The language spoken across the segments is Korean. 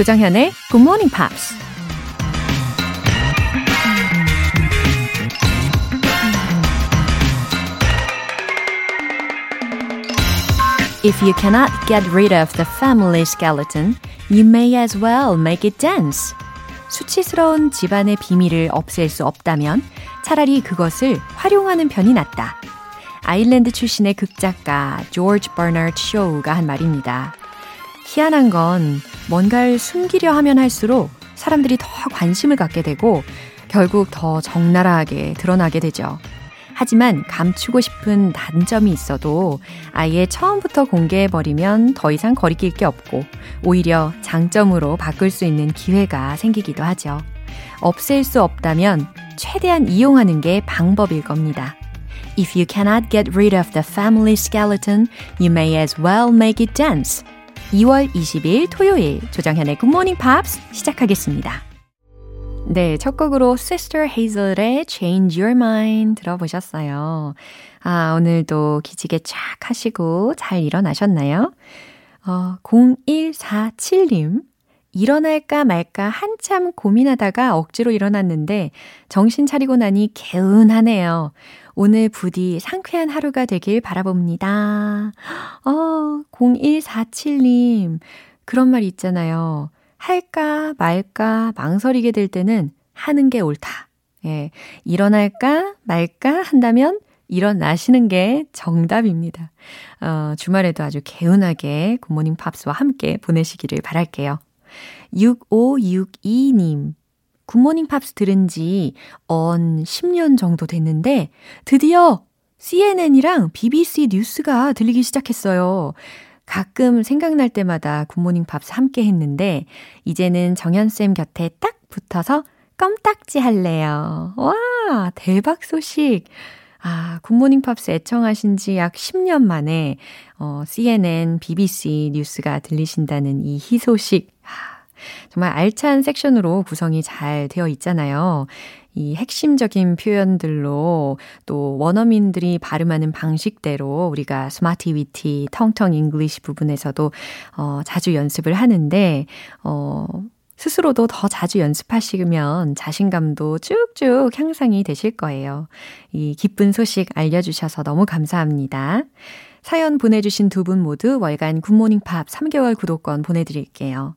조정현의 Good Morning Pops. If you cannot get rid of the family skeleton, you may as well make it dance. 수치스러운 집안의 비밀을 없앨 수 없다면 차라리 그것을 활용하는 편이 낫다. 아일랜드 출신의 극작가 조지 버너드 쇼우가 한 말입니다. 희한한 건 뭔가를 숨기려 하면 할수록 사람들이 더 관심을 갖게 되고 결국 더 적나라하게 드러나게 되죠. 하지만 감추고 싶은 단점이 있어도 아예 처음부터 공개해버리면 더 이상 거리낄 게 없고 오히려 장점으로 바꿀 수 있는 기회가 생기기도 하죠. 없앨 수 없다면 최대한 이용하는 게 방법일 겁니다. If you cannot get rid of the family skeleton, you may as well make it dance. 2월 20일 토요일 조정현의 Morning Pops 시작하겠습니다. 네, 첫 곡으로 Sister Hazel의 Change Your Mind 들어보셨어요. 아, 오늘도 기지개 쫙 하시고 잘 일어나셨나요? 어, 0147님. 일어날까 말까 한참 고민하다가 억지로 일어났는데 정신 차리고 나니 개운하네요. 오늘 부디 상쾌한 하루가 되길 바라봅니다. 어, 0147님. 그런 말 있잖아요. 할까 말까 망설이게 될 때는 하는 게 옳다. 예. 일어날까 말까 한다면 일어나시는 게 정답입니다. 어, 주말에도 아주 개운하게 굿모닝 팝스와 함께 보내시기를 바랄게요. 6562님. 굿모닝 팝스 들은 지 언 10년 정도 됐는데 드디어 CNN이랑 BBC 뉴스가 들리기 시작했어요. 가끔 생각날 때마다 굿모닝 팝스 함께 했는데, 이제는 정연쌤 곁에 딱 붙어서 껌딱지 할래요. 와, 대박 소식! 아, 굿모닝 팝스 애청하신 지 약 10년 만에, 어, CNN, BBC 뉴스가 들리신다는 이 희소식. 아, 정말 알찬 섹션으로 구성이 잘 되어 있잖아요. 이 핵심적인 표현들로 또 원어민들이 발음하는 방식대로 우리가 smarty witty, tongue tongue English 부분에서도 어, 자주 연습을 하는데 어, 스스로도 더 자주 연습하시면 자신감도 쭉쭉 향상이 되실 거예요. 이 기쁜 소식 알려주셔서 너무 감사합니다. 사연 보내주신 두 분 모두 월간 굿모닝 팝스 3개월 구독권 보내드릴게요.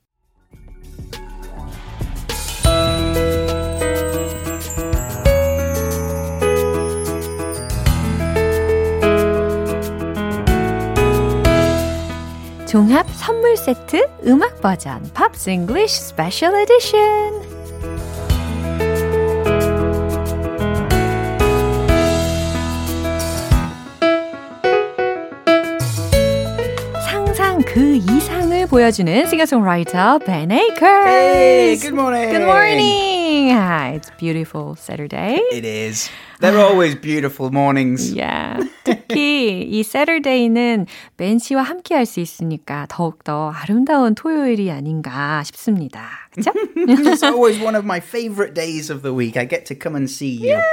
종합 선물 세트 음악 버전 팝스 잉글리쉬 스페셜 에디션 상상 그 이상을 보여주는 싱어송라이터 Ben Akers. Hey, good morning. Good morning. Hi, it's beautiful Saturday. It is. They're always beautiful mornings. Yeah. 특히 이 Saturday는 벤 씨와 함께 할 수 있으니까 더욱더 아름다운 토요일이 아닌가 싶습니다. 그죠? it's always one of my favorite days of the week. I get to come and see you. Yeah,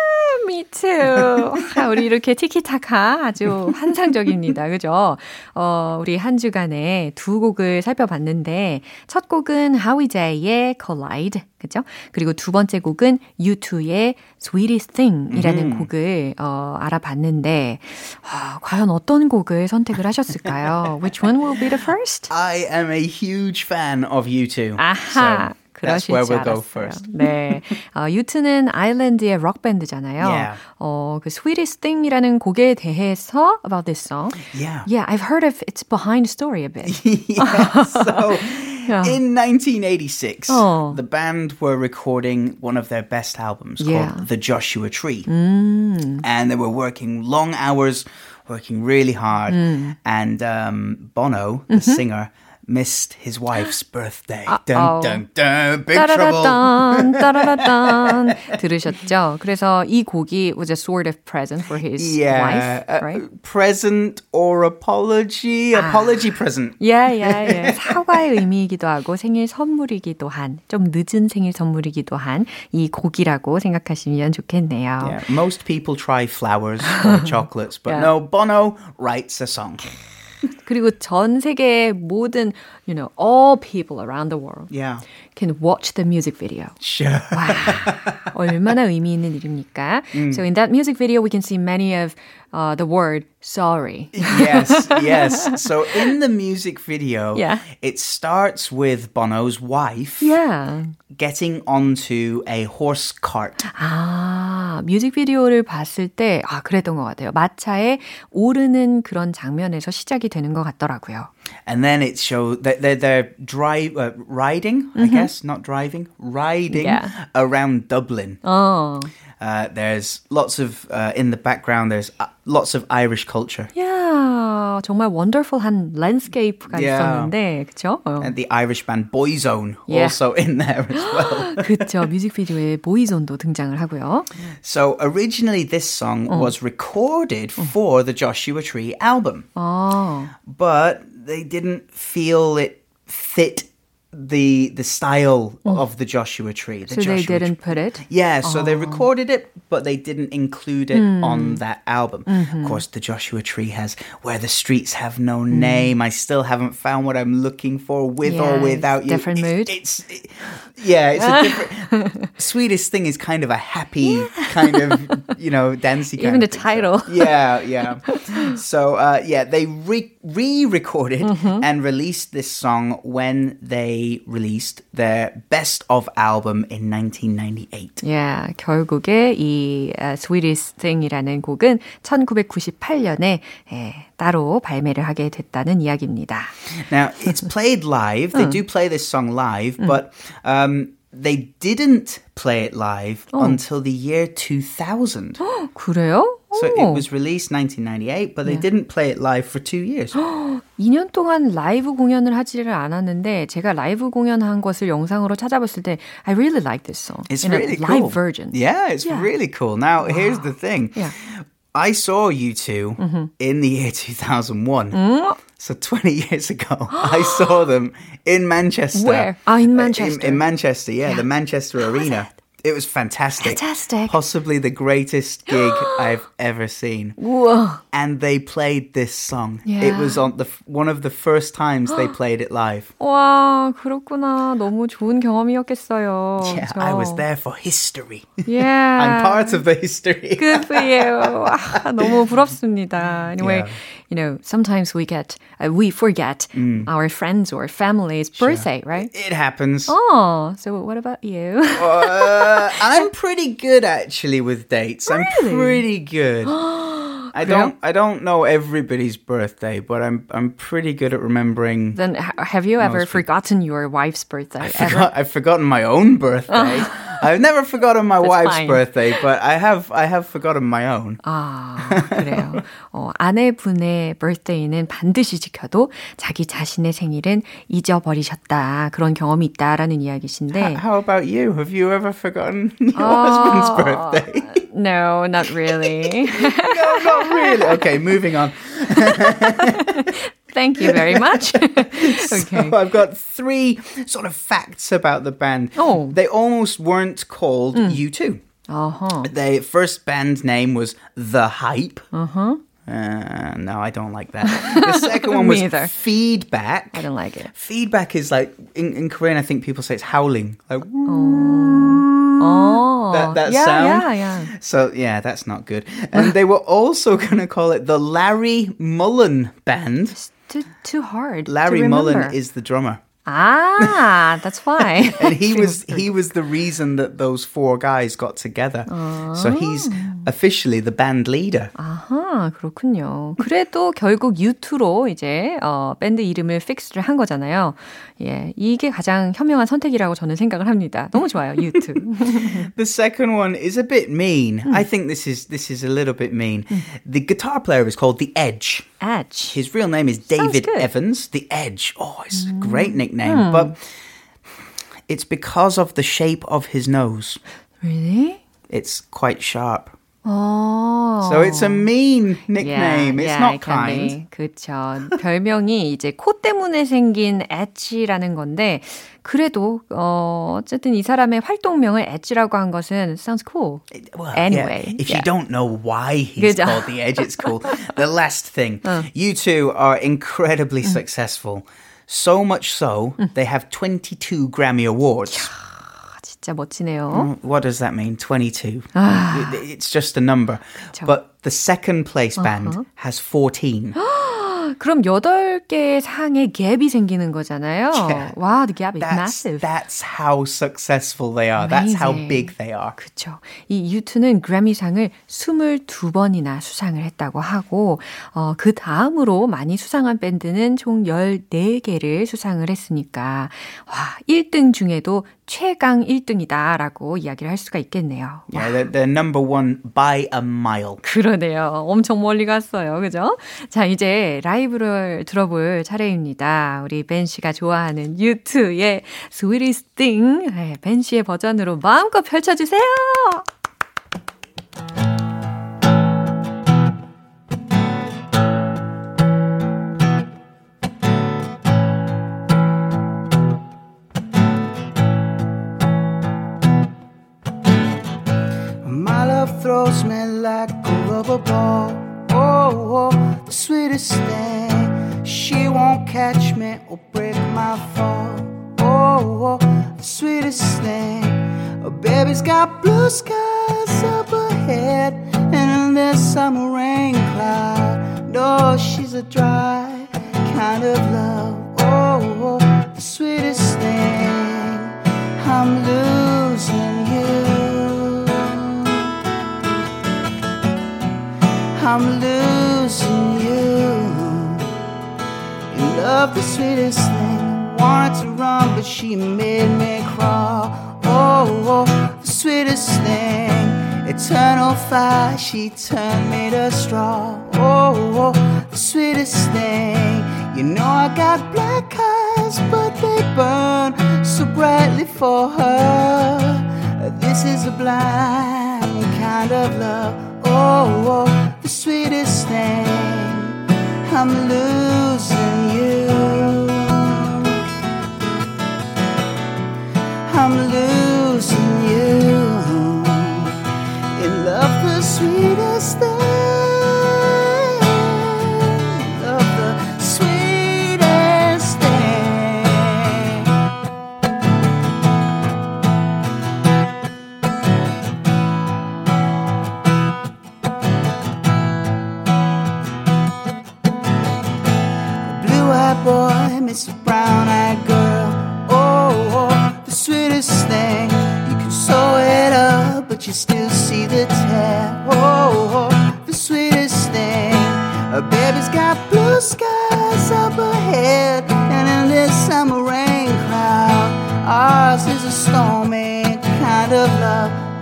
me too. 우리 이렇게 티키타카 아주 환상적입니다. 그죠? 어, 우리 한 주간에 두 곡을 살펴봤는데 첫 곡은 J의 Collide. 그죠? 그리고 두 번째 곡은 U2의 Sweetest Thing이라는 음. 곡을 어, 알아봤는데 어, 과연 어떤 곡을 선택을 하셨을까요? Which one will be the first? I am a huge fan of U2. 아하. So. That's where we'll 알았어요. go first. 네. 어, 유트는 아일랜드의 록 밴드잖아요. Yeah. 어, 그 Sweetest Thing이라는 곡에 대해서 about this song. Yeah. Yeah, I've heard of its behind story a bit. yeah. So Yeah. in 1986, Oh. the band were recording one of their best albums Yeah. called The Joshua Tree. 음. And they were working long hours, working really hard. And um, Bono, the singer, missed his wife's birthday. Dun, dun, dun, big trouble. 따라라딴, 따라라딴. 들으셨죠? 그래서 이 곡이 was a sort of present for his Yeah, wife, uh, right? present or apology, apology present. 예, 예, 예. 사과의 의미이기도 하고 생일 선물이기도 한, 좀 늦은 생일 선물이기도 한 이 곡이라고 생각하시면 좋겠네요. Yeah, most people try flowers or chocolates, but Yeah. no, Bono writes a song. 그리고 전 세계의 모든, you know, all people around the world Yeah, can watch the music video. sure. 와, 얼마나 의미 있는 일입니까? So in that music video, we can see many of uh, the word sorry. yes, yes. So in the music video, Yeah. it starts with Bono's wife Yeah. getting onto a horse cart. 아, 뮤직비디오를 봤을 때, 아, 그랬던 것 같아요. 마차에 오르는 그런 장면에서 시작이 되는 것 같더라고요. And then it shows that they're, they're drive, uh, riding, I guess, not driving, riding Yeah. around Dublin. 어. Uh, there's lots of, uh, in the background, there's uh, lots of Irish culture. 야, 정말 원더풀한 랜드스케이프가 Yeah. 있었는데, 그쵸? 어. And the Irish band Boyzone Yeah. also in there as well. 그쵸. 뮤직비디오에 보이존도 등장을 하고요. so originally this song was recorded for the Joshua Tree album, 아, but they didn't feel it fit the the style oh. of the Joshua Tree. The so they didn't put it. Yeah, so they oh. recorded it, but they didn't include it hmm. on that album. Of mm-hmm. course, the Joshua Tree has Where the Streets Have No hmm. Name. I still haven't found what I'm looking for with Yeah, or without you. different It- mood. It's, it- yeah, it's a different. Sweetest Thing is kind of a happy, kind of, you know, dancey kind Even the thing. title. Yeah, yeah. So, uh, yeah, they re recorded Mm-hmm. and released this song when they released their best of album in 1998. 예, 결국에 이 uh, Sweetest Thing이라는 곡은 1998년에 예, 따로 발매를 하게 됐다는 이야기입니다. Now, it's played live. They do play this song live, but um, they didn't play it live until the year 2000. 그래요? So 오. it was released 1998, but they didn't play it live for two years. 2년 동안 라이브 공연을 하지를 않았는데 제가 라이브 공연한 것을 영상으로 찾아봤을 때 I really like this song. It's in a really live cool. version. Yeah, it's Yeah. really cool. Now, here's the thing. Yeah. I saw you 2 in the year 2001. So 20 years ago, I saw them in Manchester. Where? Ah, in Uh, Manchester. In, Manchester, yeah, the Manchester Arena It was fantastic. Fantastic. Possibly the greatest gig I've ever seen. 우와. And they played this song. It Yeah. was on the f- one of the first times they played it live. 와, 그렇구나. 너무 좋은 경험이었겠어요. Yeah, 그쵸? I was there for history. Yeah. I'm part of the history. Good for you. 아, 너무 부럽습니다. Anyway, Yeah. you know, sometimes we get, uh, we forget Mm. our friends or family's birthday, right? It happens. Oh, so what about you? Uh, I'm pretty good actually with dates. I'm Really? pretty good. I don't I don't know everybody's birthday, but I'm I'm pretty good at remembering. then ha- have you ever forgotten your wife's birthday? I forgot, I've forgotten my own birthday. I've never forgotten my That's wife's fine. birthday, but I have I have forgotten my own. 아, 그래요. 어, 아내분의 birthday는 반드시 지켜도 자기 자신의 생일은 잊어버리셨다. 그런 경험이 있다라는 이야기신데. How about you? Have you ever forgotten your husband's birthday? No, not really. no, not really. Okay, moving on. Thank you very much. okay. So I've got three sort of facts about the band. Oh. They almost weren't called U2. Uh-huh. The first band name was The Hype. Uh-huh. Uh, no, I don't like that. The second one was either. Feedback. I don't like it. Feedback is like in, in Korean. I think people say it's howling, like Oh. that that yeah, sound. Yeah, yeah. So yeah, that's not good. And they were also going to call it the Larry Mullen Band. Too, too hard. Larry remember. Mullen is the drummer. Ah, that's why. and he was he was the reason that those four guys got together. So he's officially the band leader. 아하, 그렇군요. 그래도 결국 U2로 이제 어, 밴드 이름을 픽스를 한 거잖아요. 예, 이게 가장 현명한 선택이라고 저는 생각을 합니다. 너무 좋아요, U2. the second one is a bit mean. I think this is this is a little bit mean. The guitar player is called The Edge. Edge. His real name is David good. Evans. The Edge. Oh, it's a great nickname, but it's because of the shape of his nose. Really? It's quite sharp. 어. So it's a mean nickname. it's yeah, not it can kind. be. 그쵸. 별명이 이제 코 때문에 생긴 엣지라는 건데, 그래도, 어, 어쨌든 이 사람의 활동명을 엣지라고 한 것은 sounds cool. Well, Anyway, yeah, if yeah. you don't know why he's 그죠. called the Edge, it's cool. the last thing, you two are incredibly successful. So much so, they have 22 Grammy Awards. 아, 진짜 멋지네요. What does that mean? 22. It- It's just a number. But the second place band has 14. 그럼 8개의 상에 갭이 생기는 거잖아요. Yeah. 와, the gap is That's, massive. that's how successful they are. That's how Amazing. big they are. 그쵸. 이 U2는 그래미상을 22번이나 수상을 했다고 하고, 어, 그 다음으로 많이 수상한 밴드는 총 14개를 수상을 했으니까, 와, 1등 중에도 최강 1등이다라고 이야기를 할 수가 있겠네요. Yeah, they're, they're number one by a mile. 그러네요. 엄청 멀리 갔어요. 그죠? 자, 이제 라이브를 들어볼 차례입니다. 우리 벤 씨가 좋아하는 U2의 Sweetest Thing. 네, 벤 씨의 버전으로 마음껏 펼쳐주세요. Love like a rubber ball. Oh, oh, the sweetest thing. She won't catch me or break my fall. Oh, oh, the sweetest thing. A baby's got blue skies up ahead, and this summer rain cloud. No, she's a dry kind of love. Oh, oh the sweetest thing. I'm I'm losing you. Love the sweetest thing. Wanted to run, but she made me crawl. Oh, oh, the sweetest thing. Eternal fire, she turned me to straw. Oh, oh, the sweetest thing. You know I got black eyes, but they burn so brightly for her. This is a blind kind of love. Oh, oh the sweetest thing. I'm losing you. I'm losing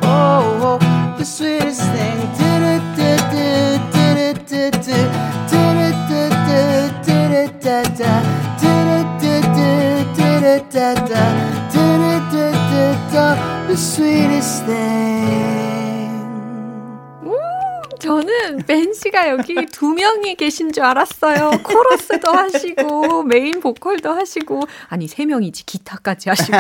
Oh, oh the sweetest thing. Do-do-do-do, do-do-do-do, do-do-do-do, the sweetest thing. 우, 저는 벤 씨가 여기 두 명이 계신 줄 알았어요. 코러스도 하시고 메인 보컬도 하시고 아니 세 명이지 기타까지 하시고.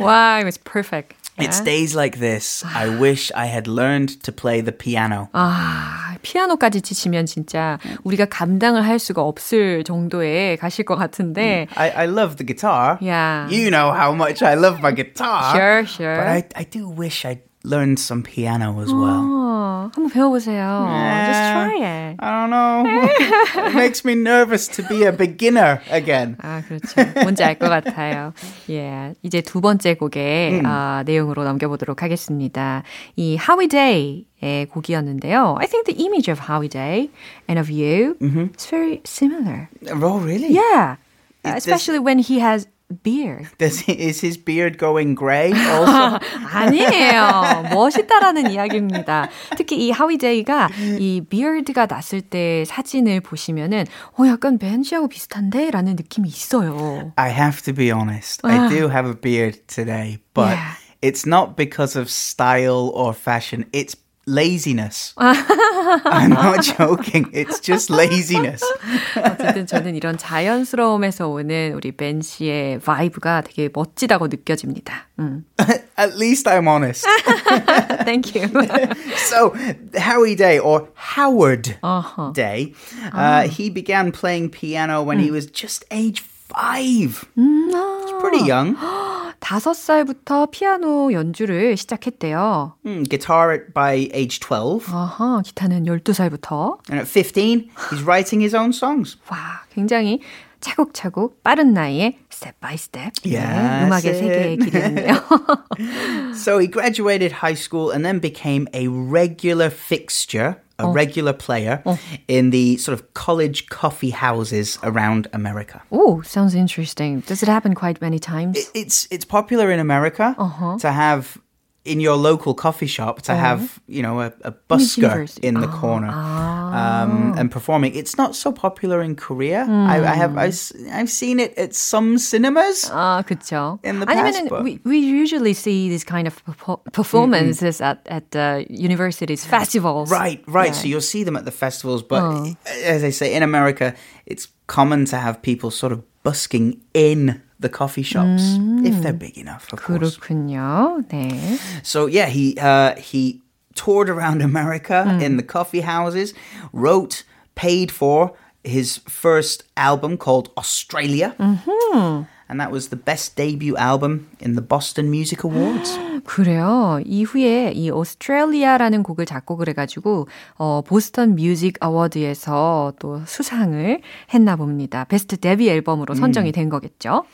와, it was perfect. It's days like this. I wish I had learned to play the piano. 아, 피아노까지 치시면 진짜 우리가 감당을 할 수가 없을 정도에 가실 것 같은데. I, I love the guitar. Yeah. You know how much I love my guitar. Sure, sure. But I, I do wish I learned some piano as well. 어, 한번 배워보세요. Just try it. I don't know. it makes me nervous to be a beginner again. 아, 그렇죠. 뭔지 알 것 같아요. 예. 이제 두 번째 곡의 음. 아, 내용으로 넘겨보도록 하겠습니다. 이 Howie Day의 곡이었는데요. I think the image of Howie Day and of you is very similar. Oh, really? Yeah. It- Especially when he has beard. Does he, is his beard going grey also? 아니에요. 멋있다라는 이야기입니다. 특히 이 하위 제이가 이 비어드가 났을 때 사진을 보시면은 어 약간 벤 씨하고 비슷한데? 라는 느낌이 있어요. I have to be honest. I do have a beard today, but Yeah. it's not because of style or fashion. It's laziness. I'm not joking. It's just laziness. 어쨌든 저는 이런 자연스러움에서 오는 우리 벤 씨의 바이브가 되게 멋지다고 느껴집니다. 음. At least I'm honest. Thank you. so, Howie Day or Howard Uh-huh. Day, uh, he began playing piano when he was just age five. It's pretty young. 다섯 살부터 피아노 연주를 시작했대요. Mm, guitar at- by age 12. 아하, 기타는 12살부터. And at 15, he's writing his own songs. 와, 굉장히 차곡차곡 빠른 나이에 step by step 네, Yes, 음악의 it. 세계에 기르는데요. So he graduated high school and then became a regular fixture, a oh. regular player oh. in the sort of college coffee houses around America. oh, sounds interesting. Does it happen quite many times? It's it's popular in America uh-huh. to have in your local coffee shop to have you know a, a busker university. in the corner um, and performing. It's not so popular in Korea. I, I have I, have seen it at some cinemas. 아, 그렇죠. In the 아니면은 past, but- we, we usually see this kind of perfor- performances at at the universities festivals. Right, right. So you'll see them at the festivals, but as I say, in America, it's common to have people sort of busking in the coffee shops if they're big enough, of course. 그렇군요. 네. So yeah, he uh, he toured around America in the coffee houses, wrote, paid for his first album called Australia. And that was the best debut album in the Boston Music Awards. 그래요. 이후에 이 오스트레일리아라는 곡을 작곡을 해가지고 어, 보스턴 뮤직 어워드에서 또 수상을 했나 봅니다. 베스트 데뷔 앨범으로 선정이 된 거겠죠.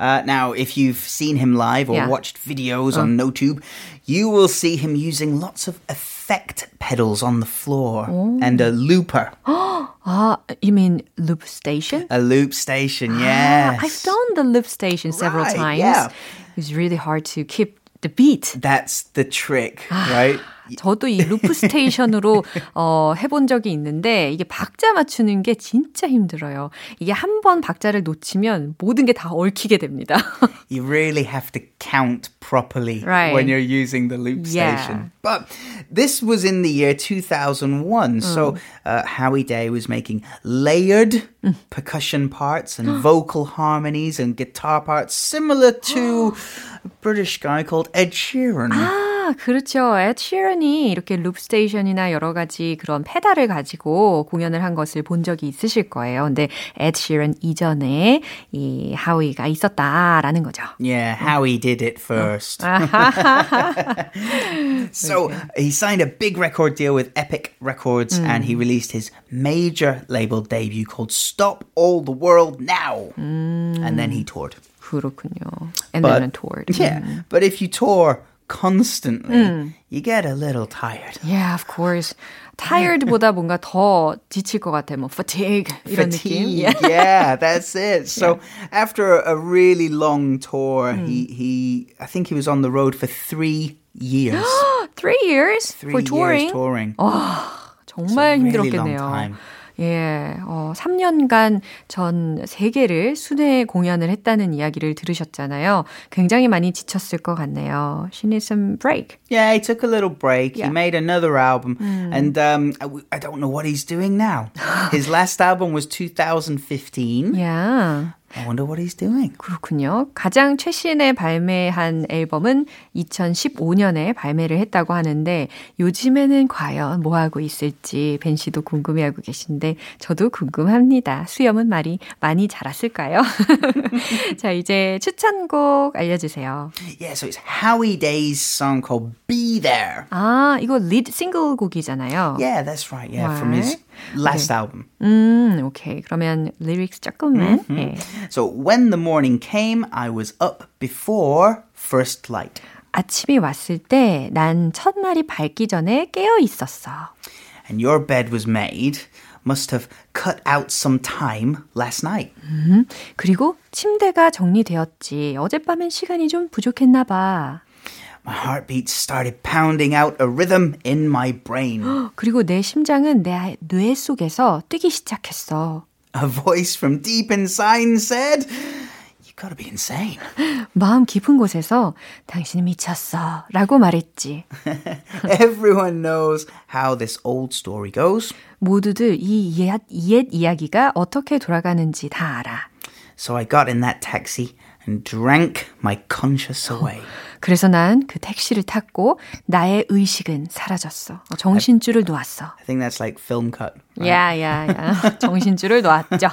Uh, now, if you've seen him live or Yeah. watched videos on NoTube, you will see him using lots of effect pedals on the floor and a looper, 아, you mean loop station? a loop station. Yes, I've done the loop station several Right, times. yeah. It's really hard to keep the beat. That's the trick, right? 저도 이 루프 스테이션으로 어, 해본 적이 있는데 이게 박자 맞추는 게 진짜 힘들어요. 이게 한 번 박자를 놓치면 모든 게 다 얽히게 됩니다. You really have to count properly Right. when you're using the loop Yeah. station. But this was in the year 2001, so Mm. uh, Howie Day was making layered percussion parts and vocal harmonies and guitar parts similar to a British guy called Ed Sheeran. 아, 그렇죠. 에드 시런이 이렇게 룹 스테이션이나 여러 가지 그런 페달을 가지고 공연을 한 것을 본 적이 있으실 거예요. 근데 에드 시런 이전에 이 하위가 있었다라는 거죠. Yeah, Howie did it first. so he signed a big record deal with Epic Records and he released his major label debut called Stop All the World Now. And then he toured. 그렇군요. And But- then toured. Yeah, but if you tour constantly, you get a little tired. Yeah, of course. tired보다 뭔가 더 지칠 것 같아요. 뭐 fatigue 이런 느낌. Fatigue. Yeah, that's it. So after a really long tour, he he I think he was on the road for three years. Three years Three for touring. years touring. 정말 It's a really 힘들었겠네요. long time. 예, 어, 3년간 전 세계를 순회 공연을 했다는 이야기를 들으셨잖아요. 굉장히 많이 지쳤을 것 같네요. She needs some break. Yeah, he took a little break. Yeah. He made another album, and um, I, I don't know what he's doing now. His last album was 2015, Yeah. I wonder what he's doing. 그렇군요. 가장 최신에 발매한 앨범은 2015년에 발매를 했다고 하는데 요즘에는 과연 뭐 하고 있을지 벤 씨도 궁금해하고 계신데 저도 궁금합니다. 수염은 말이 많이 자랐을까요? 자, 이제 추천곡 알려주세요. Yeah, so it's Howie Day's song called Be There. 아, 이거 리드 싱글 곡이잖아요. Yeah, that's right. Yeah, from his last album. 음, 오케이. 그러면 리릭스 조금만. Mm-hmm. 네. So when the morning came, I was up before first light. 아침이 왔을 때 난 첫날이 밝기 전에 깨어 있었어. And your bed was made. Must have cut out some time last night. 그리고 침대가 정리되었지. 어젯밤엔 시간이 좀 부족했나 봐. My heartbeat started pounding out a rhythm in my brain. 그리고 내 심장은 내 뇌 속에서 뛰기 시작했어. A voice from deep inside said, You gotta be insane. 마음 깊은 곳에서 당신은 미쳤어. 라고 말했지. Everyone knows how this old story goes. 모두들 이 옛, 옛 이야기가 어떻게 돌아가는지 다 알아. So I got in that taxi and drank my conscience away. 그래서 난 그 택시를 탔고 나의 의식은 사라졌어. 어, 정신줄을 놓았어. I think that's like film cut. 야, 야, 야. 정신줄을 놓았죠.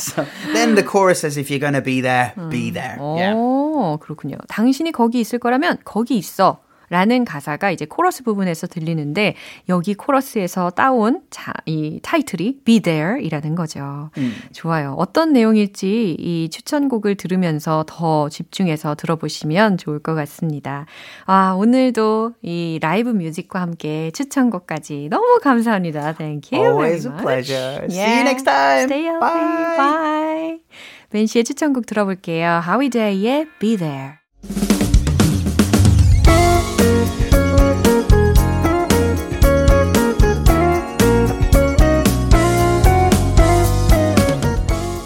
So then the chorus says, if you're gonna be there, be there. Yeah. 오, 그렇군요. 당신이 거기 있을 거라면 거기 있어. 라는 가사가 이제 코러스 부분에서 들리는데 여기 코러스에서 따온 자, 이 타이틀이 Be There 이라는 거죠. 좋아요. 어떤 내용일지 이 추천곡을 들으면서 더 집중해서 들어보시면 좋을 것 같습니다. 아, 오늘도 이 라이브 뮤직과 함께 추천곡까지 너무 감사합니다. Thank you. Always a pleasure. See Yeah. you next time. Stay healthy. Bye. Bye. 벤 씨의 추천곡 들어볼게요. Howie Day의 Be There.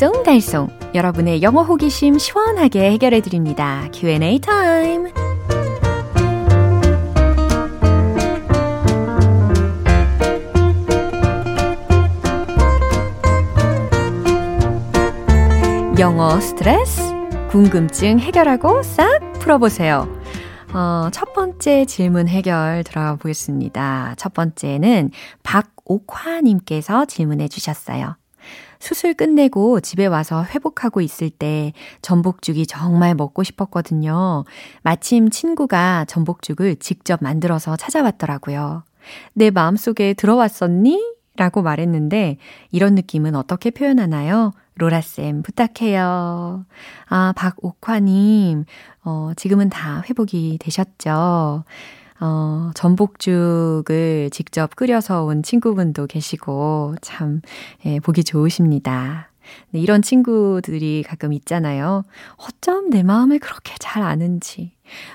알쏭달쏭 여러분의 영어 호기심 시원하게 해결해 드립니다. Q&A 타임. 영어 스트레스, 궁금증 해결하고 싹 풀어보세요. 어, 첫 번째 질문 해결 들어가 보겠습니다. 첫 번째는 박옥화님께서 질문해 주셨어요. 수술 끝내고 집에 와서 회복하고 있을 때 전복죽이 정말 먹고 싶었거든요. 마침 친구가 전복죽을 직접 만들어서 찾아왔더라고요. 내 마음속에 들어왔었니? 라고 말했는데 이런 느낌은 어떻게 표현하나요? 로라쌤 부탁해요. 아, 박옥화님, 어, 지금은 다 회복이 되셨죠? 어, 전복죽을 직접 끓여서 온 친구분도 계시고, 참, 예, 보기 좋으십니다. 네, 이런 친구들이 가끔 있잖아요. 어쩜 내 마음을 그렇게 잘 아는지.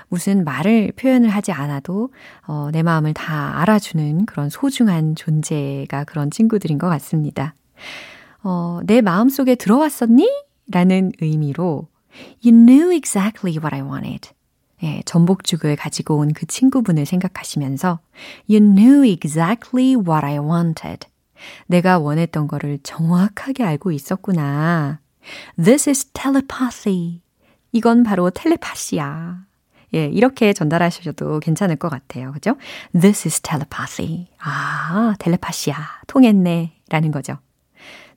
무슨 말을 표현을 하지 않아도, 어, 내 마음을 다 알아주는 그런 소중한 존재가 그런 친구들인 것 같습니다. 어, 내 마음 속에 들어왔었니? 라는 의미로, You knew exactly what I wanted. 예, 전복죽을 가지고 온 그 친구분을 생각하시면서 You knew exactly what I wanted. 내가 원했던 거를 정확하게 알고 있었구나. This is telepathy. 이건 바로 텔레파시야. 예, 이렇게 전달하셔도 괜찮을 것 같아요. 그죠? This is telepathy. 아, 텔레파시야. 통했네. 라는 거죠.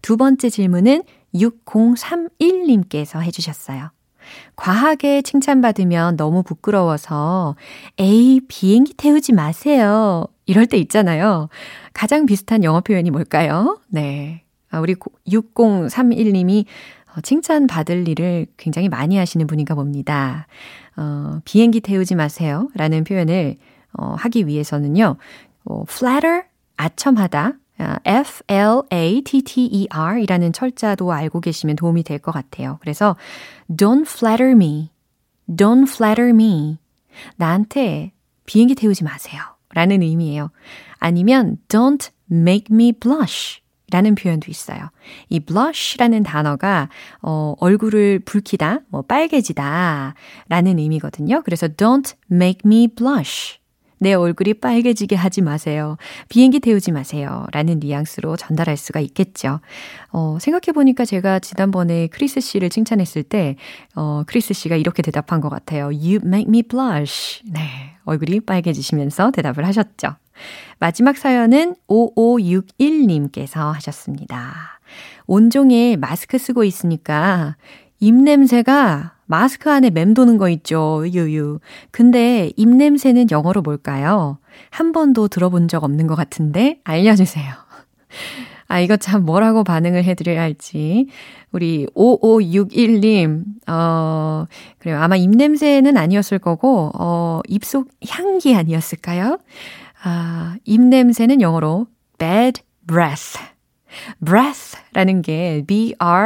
두 번째 질문은 6031님께서 해주셨어요. 과하게 칭찬받으면 너무 부끄러워서, 에이, 비행기 태우지 마세요. 이럴 때 있잖아요. 가장 비슷한 영어 표현이 뭘까요? 네. 아, 우리 6031님이 칭찬 받을 일을 굉장히 많이 하시는 분인가 봅니다. 어, 비행기 태우지 마세요. 라는 표현을 어, 하기 위해서는요, 어, flatter, 아첨하다, F-L-A-T-T-E-R 이라는 철자도 알고 계시면 도움이 될 것 같아요. 그래서 don't flatter me. don't flatter me. 나한테 비행기 태우지 마세요. 라는 의미예요. 아니면 don't make me blush. 라는 표현도 있어요. 이 blush라는 단어가 어, 얼굴을 붉히다, 뭐 빨개지다 라는 의미거든요. 그래서 don't make me blush. 내 얼굴이 빨개지게 하지 마세요. 비행기 태우지 마세요. 라는 뉘앙스로 전달할 수가 있겠죠. 어, 생각해보니까 제가 지난번에 크리스 씨를 칭찬했을 때, 어, 크리스 씨가 이렇게 대답한 것 같아요. You make me blush. 네. 얼굴이 빨개지시면서 대답을 하셨죠. 마지막 사연은 5561님께서 하셨습니다. 온종일 마스크 쓰고 있으니까 입냄새가 마스크 안에 맴도는 거 있죠. 유유. 근데 입냄새는 영어로 뭘까요? 한 번도 들어본 적 없는 것 같은데 알려주세요. 아, 이거 참 뭐라고 반응을 해드려야 할지. 우리 5561님, 어, 그래요. 아마 입냄새는 아니었을 거고, 어, 입속 향기 아니었을까요? 아, 입냄새는 영어로 bad breath. breath라는 게 b-r-e-a-t-h.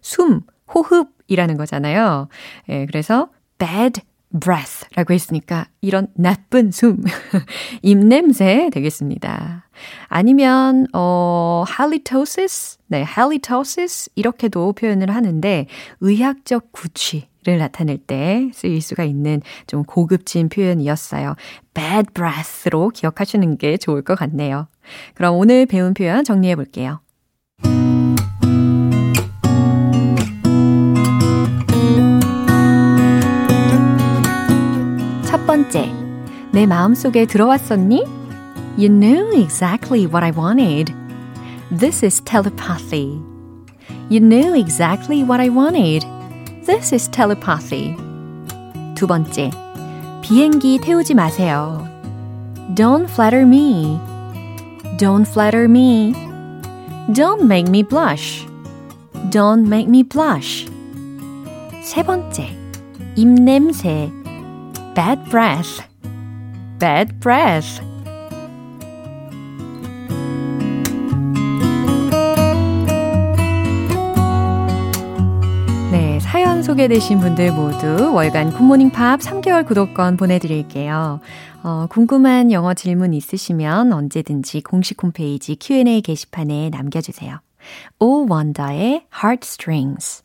숨, 호흡이라는 거잖아요. 예, 그래서 bad breath라고 했으니까 이런 나쁜 숨, 입냄새 되겠습니다. 아니면 어 halitosis, 네, halitosis 이렇게도 표현을 하는데 의학적 구취 를 나타낼 때 쓰일 수가 있는 좀 고급진 표현이었어요. bad breath로 기억하시는 게 좋을 것 같네요. 그럼 오늘 배운 표현 정리해 볼게요. 번째, 내 마음속에 들어왔었니? You knew exactly what I wanted. This is telepathy. You knew exactly what I wanted. This is telepathy. 두 번째, 비행기 태우지 마세요. Don't flatter me. Don't flatter me. Don't make me blush. Don't make me blush. 세 번째, 입냄새 Bad breath, bad breath. 네, 사연 소개되신 분들 모두 월간 굿모닝 팝 3개월 구독권 보내드릴게요. 어, 궁금한 영어 질문 있으시면 언제든지 공식 홈페이지 Q&A 게시판에 남겨주세요. O 원더의 Heartstrings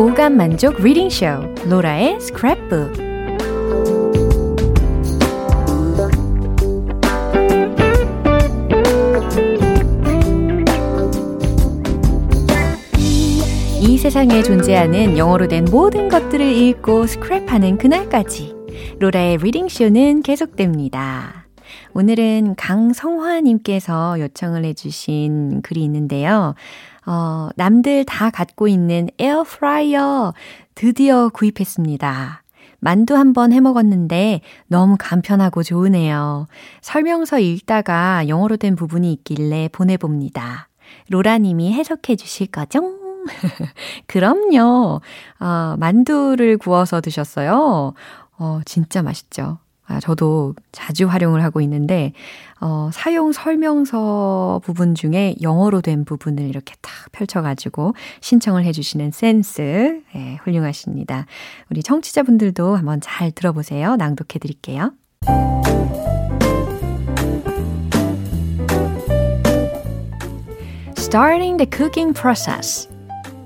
오감 만족 reading 쇼 로라의 스크랩북 이 세상에 존재하는 영어로 된 모든 것들을 읽고 스크랩하는 그날까지 로라의 reading 쇼는 계속됩니다. 오늘은 강성화님께서 요청을 해주신 글이 있는데요. 어, 남들 다 갖고 있는 에어프라이어 드디어 구입했습니다. 만두 한번 해 먹었는데 너무 간편하고 좋으네요. 설명서 읽다가 영어로 된 부분이 있길래 보내봅니다. 로라님이 해석해 주실 거죠? 그럼요. 어, 만두를 구워서 드셨어요. 어, 진짜 맛있죠. 아, 저도 자주 활용을 하고 있는데, 어, 사용 설명서 부분 중에 영어로 된 부분을 이렇게 딱 펼쳐가지고 신청을 해주시는 센스, 예, 훌륭하십니다. 우리 청취자분들도 한번 잘 들어보세요. 낭독해 드릴게요. Starting the cooking process.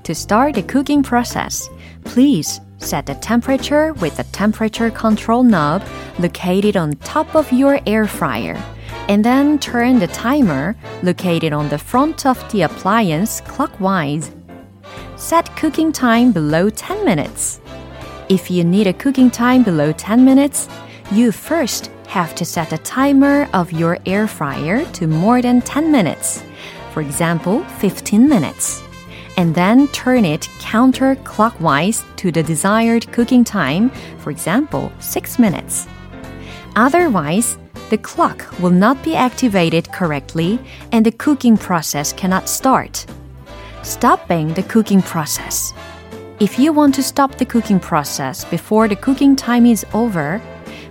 To start the cooking process, please Set the temperature with the temperature control knob located on top of your air fryer. And then turn the timer located on the front of the appliance clockwise. Set cooking time below 10 minutes. If you need a cooking time below 10 minutes, you first have to set the timer of your air fryer to more than 10 minutes. For example, 15 minutes and then turn it counterclockwise to the desired cooking time, for example, 6 minutes. Otherwise, the clock will not be activated correctly and the cooking process cannot start. Stopping the cooking process. If you want to stop the cooking process before the cooking time is over,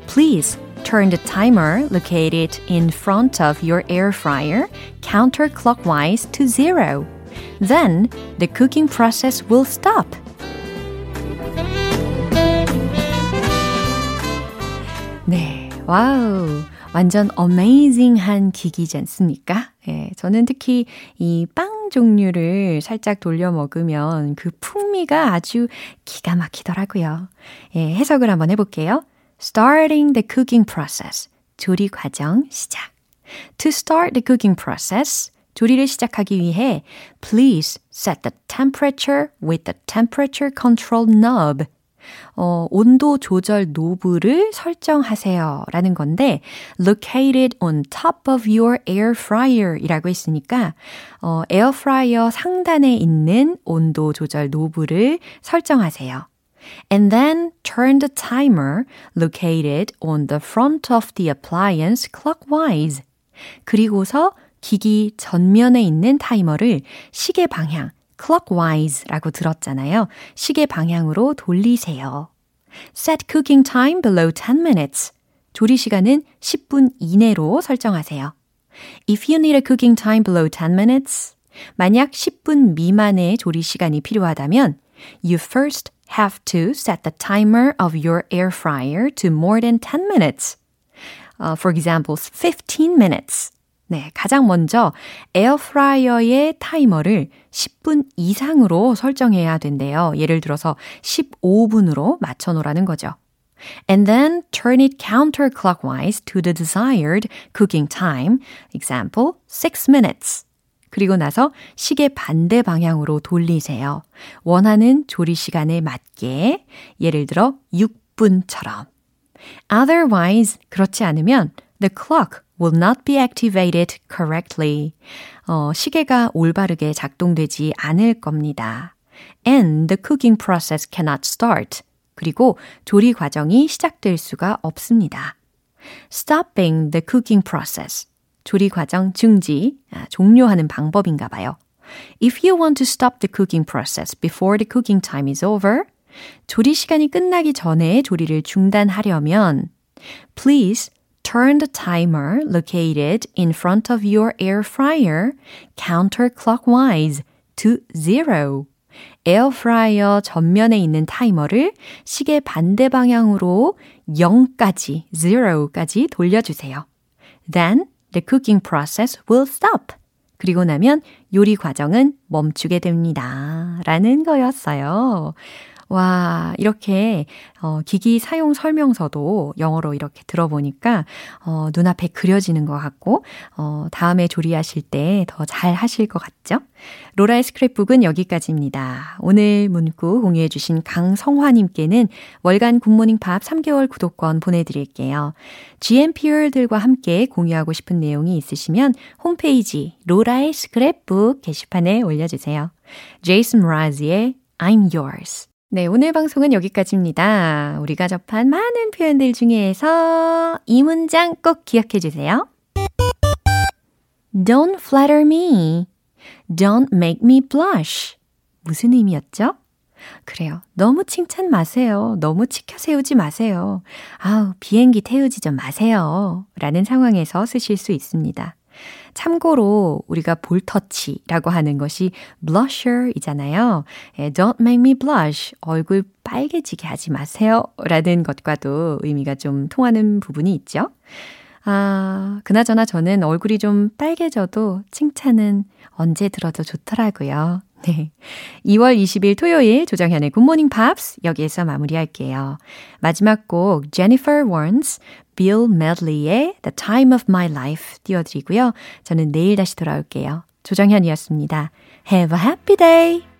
please turn the timer located in front of your air fryer counterclockwise to zero. Then the cooking process will stop. 네, 와우. 완전 amazing한 기기지 않습니까? 예, 저는 특히 이 빵 종류를 살짝 돌려 먹으면 그 풍미가 아주 기가 막히더라고요. 예, 해석을 한번 해볼게요. Starting the cooking process. 조리 과정 시작. To start the cooking process. 조리를 시작하기 위해 please set the temperature with the temperature control knob. 어, 온도 조절 노브를 설정하세요. 라는 건데, located on top of your air fryer 이라고 했으니까, 어, 에어프라이어 상단에 있는 온도 조절 노브를 설정하세요. And then turn the timer located on the front of the appliance clockwise. 그리고서 기기 전면에 있는 타이머를 시계 방향, clockwise라고 들었잖아요. 시계 방향으로 돌리세요. Set cooking time below 10 minutes. 조리 시간은 10분 이내로 설정하세요. If you need a cooking time below 10 minutes, 만약 10분 미만의 조리 시간이 필요하다면, you first have to set the timer of your air fryer to more than 10 minutes. Uh, for example, 15 minutes. 네, 가장 먼저 에어프라이어의 타이머를 10분 이상으로 설정해야 된대요. 예를 들어서 15분으로 맞춰 놓으라는 거죠. And then turn it counterclockwise to the desired cooking time. Example, 6 minutes. 그리고 나서 시계 반대 방향으로 돌리세요. 원하는 조리 시간에 맞게. 예를 들어 6분처럼. Otherwise, 그렇지 않으면 the clock will not be activated correctly. 어, 시계가 올바르게 작동되지 않을 겁니다. And the cooking process cannot start. 그리고 조리 과정이 시작될 수가 없습니다. Stopping the cooking process. 조리 과정 중지, 아, 종료하는 방법인가 봐요. If you want to stop the cooking process before the cooking time is over, 조리 시간이 끝나기 전에 조리를 중단하려면 please turn the timer located in front of your air fryer counterclockwise to zero. 에어프라이어 전면에 있는 타이머를 시계 반대 방향으로 0까지, 0까지 돌려주세요. Then the cooking process will stop. 그리고 나면 요리 과정은 멈추게 됩니다. 라는 거였어요. 와, 이렇게, 어, 기기 사용 설명서도 영어로 이렇게 들어보니까, 어, 눈앞에 그려지는 것 같고, 어, 다음에 조리하실 때 더 잘 하실 것 같죠? 로라의 스크랩북은 여기까지입니다. 오늘 문구 공유해 주신 강성화님께는 월간 굿모닝 팝 3개월 구독권 보내드릴게요. GMPR들과 함께 공유하고 싶은 내용이 있으시면 홈페이지 로라의 스크랩북 게시판에 올려주세요. 제이슨 라즈의 I'm yours. 네, 오늘 방송은 여기까지입니다. 우리가 접한 많은 표현들 중에서 이 문장 꼭 기억해 주세요. Don't flatter me. Don't make me blush. 무슨 의미였죠? 그래요. 너무 칭찬 마세요. 너무 치켜 세우지 마세요. 아우, 비행기 태우지 좀 마세요. 라는 상황에서 쓰실 수 있습니다. 참고로 우리가 볼터치라고 하는 것이 blusher이잖아요. Don't make me blush. 얼굴 빨개지게 하지 마세요. 라는 것과도 의미가 좀 통하는 부분이 있죠. 아, 그나저나 저는 얼굴이 좀 빨개져도 칭찬은 언제 들어도 좋더라고요. 네. 2월 20일 토요일 조정현의 굿모닝 팝스 여기에서 마무리할게요. 마지막 곡 Jennifer Warnes, Bill Medley의 The Time of My Life 띄워드리고요. 저는 내일 다시 돌아올게요. 조정현이었습니다. Have a happy day!